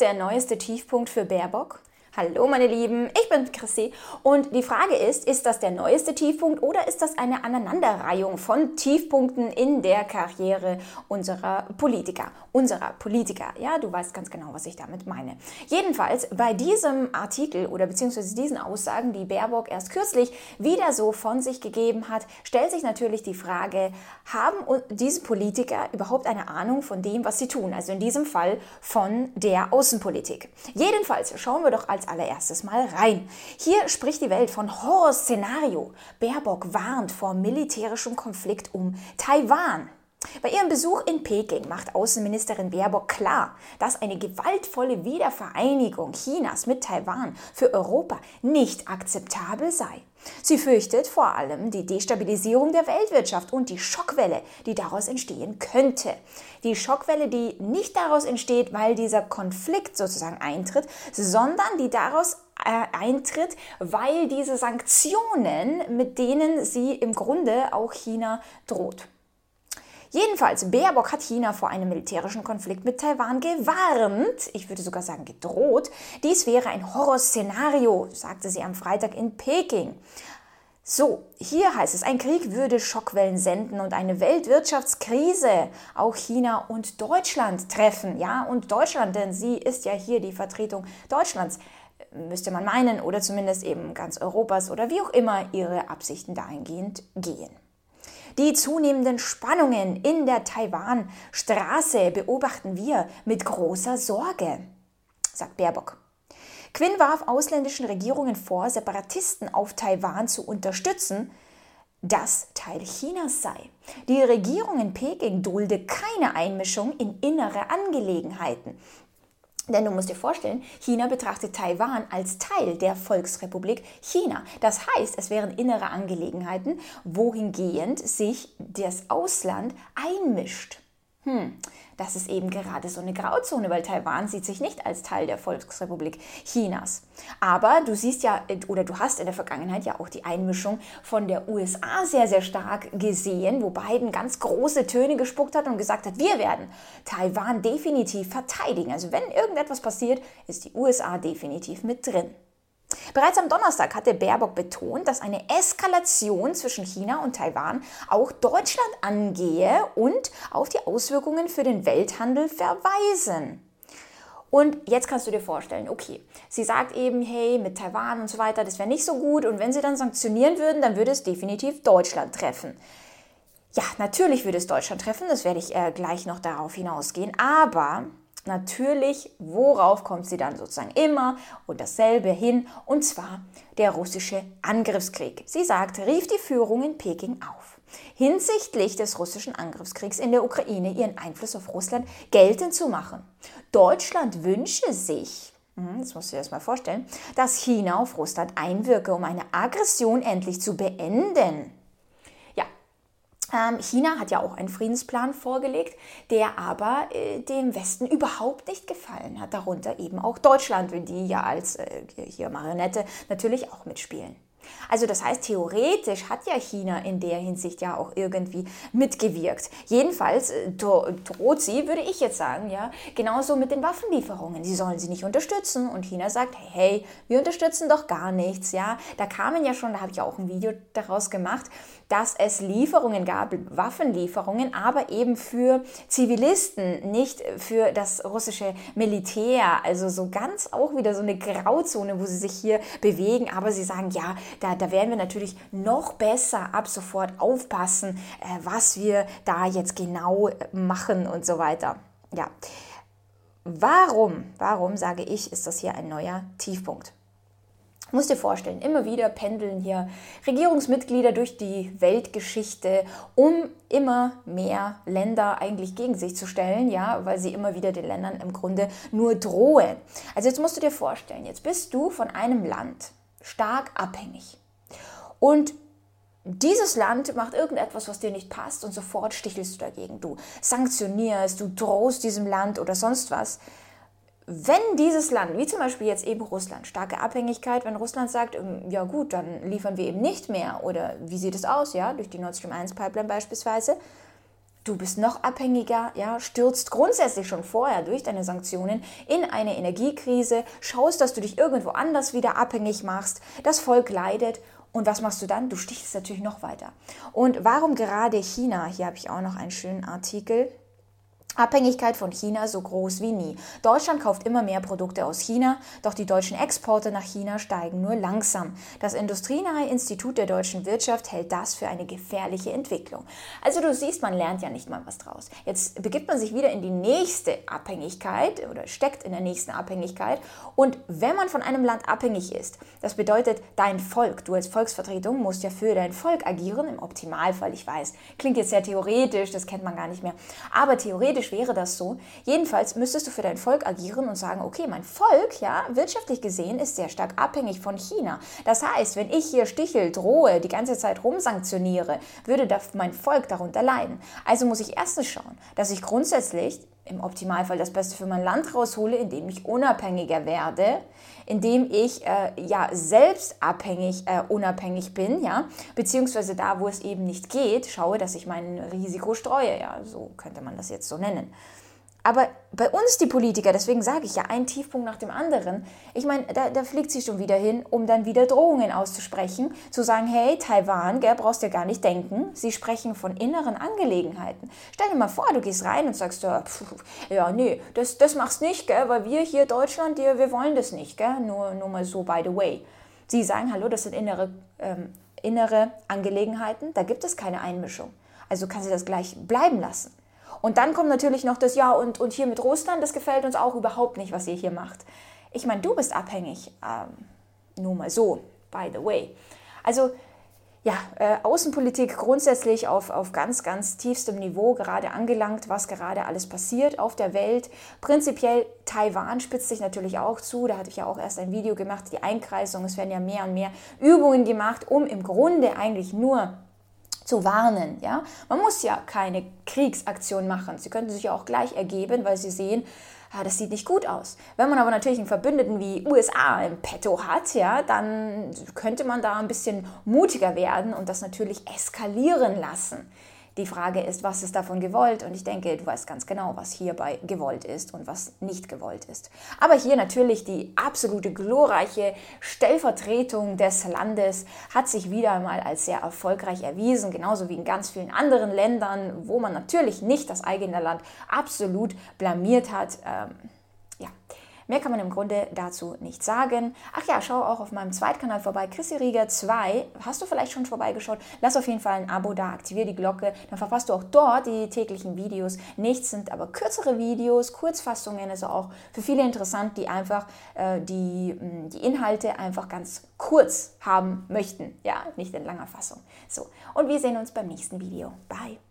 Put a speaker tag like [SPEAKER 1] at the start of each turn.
[SPEAKER 1] der neueste Tiefpunkt für Baerbock? Hallo meine Lieben, ich bin Chrissy und die Frage ist, ist das der neueste Tiefpunkt oder ist das eine Aneinanderreihung von Tiefpunkten in der Karriere unserer Politiker? Unserer Politiker, ja, du weißt ganz genau, was ich damit meine. Jedenfalls bei diesem Artikel oder beziehungsweise diesen Aussagen, die Baerbock erst kürzlich wieder so von sich gegeben hat, stellt sich natürlich die Frage, haben diese Politiker überhaupt eine Ahnung von dem, was sie tun? Also in diesem Fall von der Außenpolitik. Jedenfalls schauen wir doch als allererstes mal rein. Hier spricht die Welt von Horrorszenario. Baerbock warnt vor militärischem Konflikt um Taiwan. Bei ihrem Besuch in Peking macht Außenministerin Baerbock klar, dass eine gewaltvolle Wiedervereinigung Chinas mit Taiwan für Europa nicht akzeptabel sei. Sie fürchtet vor allem die Destabilisierung der Weltwirtschaft und die Schockwelle, die daraus entstehen könnte. Die Schockwelle, die nicht daraus entsteht, weil dieser Konflikt sozusagen eintritt, sondern die daraus äh, eintritt, weil diese Sanktionen, mit denen sie im Grunde auch China droht. Jedenfalls, Baerbock hat China vor einem militärischen Konflikt mit Taiwan gewarnt, ich würde sogar sagen gedroht. Dies wäre ein Horrorszenario, sagte sie am Freitag in Peking. So, hier heißt es, ein Krieg würde Schockwellen senden und eine Weltwirtschaftskrise auch China und Deutschland treffen. Ja, und Deutschland, denn sie ist ja hier die Vertretung Deutschlands, müsste man meinen, oder zumindest eben ganz Europas oder wie auch immer ihre Absichten dahingehend gehen. Die zunehmenden Spannungen in der Taiwan-Straße beobachten wir mit großer Sorge, sagt Baerbock. Quinn warf ausländischen Regierungen vor, Separatisten auf Taiwan zu unterstützen, das Teil Chinas sei. Die Regierung in Peking dulde keine Einmischung in innere Angelegenheiten. Denn du musst dir vorstellen, China betrachtet Taiwan als Teil der Volksrepublik China. Das heißt, es wären innere Angelegenheiten, wohingehend sich das Ausland einmischt. Hm, das ist eben gerade so eine Grauzone, weil Taiwan sieht sich nicht als Teil der Volksrepublik Chinas. Aber du siehst ja, oder du hast in der Vergangenheit ja auch die Einmischung von der USA sehr, sehr stark gesehen, wo Biden ganz große Töne gespuckt hat und gesagt hat, wir werden Taiwan definitiv verteidigen. Also wenn irgendetwas passiert, ist die USA definitiv mit drin. Bereits am Donnerstag hatte Baerbock betont, dass eine Eskalation zwischen China und Taiwan auch Deutschland angehe und auf die Auswirkungen für den Welthandel verweisen. Und jetzt kannst du dir vorstellen, okay, sie sagt eben, hey, mit Taiwan und so weiter, das wäre nicht so gut. Und wenn sie dann sanktionieren würden, dann würde es definitiv Deutschland treffen. Ja, natürlich würde es Deutschland treffen, das werde ich äh, gleich noch darauf hinausgehen. Aber natürlich, worauf kommt sie dann sozusagen immer und dasselbe hin, und zwar der russische Angriffskrieg. Sie sagt, rief die Führung in Peking auf, hinsichtlich des russischen Angriffskriegs in der Ukraine ihren Einfluss auf Russland geltend zu machen. Deutschland wünsche sich, hm, das musst du dir erst mal vorstellen, dass China auf Russland einwirke, um eine Aggression endlich zu beenden. Ähm, China hat ja auch einen Friedensplan vorgelegt, der aber äh, dem Westen überhaupt nicht gefallen hat. Darunter eben auch Deutschland, die ja als äh, hier Marionette natürlich auch mitspielen. Also das heißt, theoretisch hat ja China in der Hinsicht ja auch irgendwie mitgewirkt. Jedenfalls äh, droht sie, würde ich jetzt sagen, ja, genauso mit den Waffenlieferungen. Sie sollen sie nicht unterstützen und China sagt, hey, wir unterstützen doch gar nichts, ja. Da kamen ja schon, da habe ich auch ein Video daraus gemacht, dass es Lieferungen gab, Waffenlieferungen, aber eben für Zivilisten, nicht für das russische Militär. Also so ganz auch wieder so eine Grauzone, wo sie sich hier bewegen, aber sie sagen, ja, da, da werden wir natürlich noch besser ab sofort aufpassen, äh, was wir da jetzt genau machen und so weiter. Ja. Warum, warum sage ich, ist das hier ein neuer Tiefpunkt? Muss dir vorstellen, immer wieder pendeln hier Regierungsmitglieder durch die Weltgeschichte, um immer mehr Länder eigentlich gegen sich zu stellen, ja, weil sie immer wieder den Ländern im Grunde nur drohen. Also jetzt musst du dir vorstellen, jetzt bist du von einem Land stark abhängig. Und dieses Land macht irgendetwas, was dir nicht passt und sofort stichelst du dagegen. Du sanktionierst, du drohst diesem Land oder sonst was. Wenn dieses Land, wie zum Beispiel jetzt eben Russland, starke Abhängigkeit, wenn Russland sagt, ähm, ja gut, dann liefern wir eben nicht mehr oder wie sieht es aus, ja, durch die Nord Stream 1 Pipeline beispielsweise, du bist noch abhängiger, ja, stürzt grundsätzlich schon vorher durch deine Sanktionen in eine Energiekrise, schaust, dass du dich irgendwo anders wieder abhängig machst, das Volk leidet und was machst du dann? Du stichst natürlich noch weiter. Und warum gerade China? Hier habe ich auch noch einen schönen Artikel. Abhängigkeit von China so groß wie nie. Deutschland kauft immer mehr Produkte aus China, doch die deutschen Exporte nach China steigen nur langsam. Das Industrienahe Institut der deutschen Wirtschaft hält das für eine gefährliche Entwicklung. Also du siehst, man lernt ja nicht mal was draus. Jetzt begibt man sich wieder in die nächste Abhängigkeit oder steckt in der nächsten Abhängigkeit. Und wenn man von einem Land abhängig ist, das bedeutet dein Volk, du als Volksvertretung musst ja für dein Volk agieren, im Optimalfall, ich weiß, klingt jetzt sehr theoretisch, das kennt man gar nicht mehr, aber theoretisch theoretisch wäre das so. Jedenfalls müsstest du für dein Volk agieren und sagen, okay, mein Volk, ja, wirtschaftlich gesehen ist sehr stark abhängig von China. Das heißt, wenn ich hier Stichel drohe, die ganze Zeit rumsanktioniere, würde mein Volk darunter leiden. Also muss ich erstens schauen, dass ich grundsätzlich im Optimalfall das Beste für mein Land raushole, indem ich unabhängiger werde, indem ich äh, ja selbst abhängig, äh, unabhängig bin, ja, beziehungsweise da, wo es eben nicht geht, schaue, dass ich mein Risiko streue, ja, so könnte man das jetzt so nennen. Aber bei uns die Politiker, deswegen sage ich ja, ein Tiefpunkt nach dem anderen. Ich meine, da, da fliegt sie schon wieder hin, um dann wieder Drohungen auszusprechen, zu sagen, hey, Taiwan, gell, brauchst dir gar nicht denken. Sie sprechen von inneren Angelegenheiten. Stell dir mal vor, du gehst rein und sagst, ja, pff, ja nee, das, das machst nicht, gell, weil wir hier Deutschland, wir, wir wollen das nicht, gell, nur, nur mal so by the way. Sie sagen, hallo, das sind innere, ähm, innere Angelegenheiten, da gibt es keine Einmischung. Also kann sie das gleich bleiben lassen. Und dann kommt natürlich noch das Ja und, und hier mit Russland, das gefällt uns auch überhaupt nicht, was ihr hier macht. Ich meine, du bist abhängig. Ähm, nur mal so, by the way. Also ja, äh, Außenpolitik grundsätzlich auf, auf ganz, ganz tiefstem Niveau gerade angelangt, was gerade alles passiert auf der Welt. Prinzipiell Taiwan spitzt sich natürlich auch zu. Da hatte ich ja auch erst ein Video gemacht, die Einkreisung. Es werden ja mehr und mehr Übungen gemacht, um im Grunde eigentlich nur zu warnen. Ja? Man muss ja keine Kriegsaktion machen. Sie könnten sich ja auch gleich ergeben, weil sie sehen, ja, ah, das sieht nicht gut aus. Wenn man aber natürlich einen Verbündeten wie USA im Petto hat, ja, dann könnte man da ein bisschen mutiger werden und das natürlich eskalieren lassen. Die Frage ist, was ist davon gewollt? Und ich denke, du weißt ganz genau, was hierbei gewollt ist und was nicht gewollt ist. Aber hier natürlich die absolute glorreiche Stellvertretung des Landes hat sich wieder einmal als sehr erfolgreich erwiesen, genauso wie in ganz vielen anderen Ländern, wo man natürlich nicht das eigene Land absolut blamiert hat. Ähm, ja. Mehr kann man im Grunde dazu nicht sagen. Ach ja, schau auch auf meinem Zweitkanal vorbei, Chrissy Rieger 2. Hast du vielleicht schon vorbeigeschaut? Lass auf jeden Fall ein Abo da, aktiviere die Glocke, dann verpasst du auch dort die täglichen Videos. Nichts sind aber kürzere Videos, Kurzfassungen, also auch für viele interessant, die einfach äh, die, mm, die Inhalte einfach ganz kurz haben möchten. Ja, nicht in langer Fassung. So, und wir sehen uns beim nächsten Video. Bye.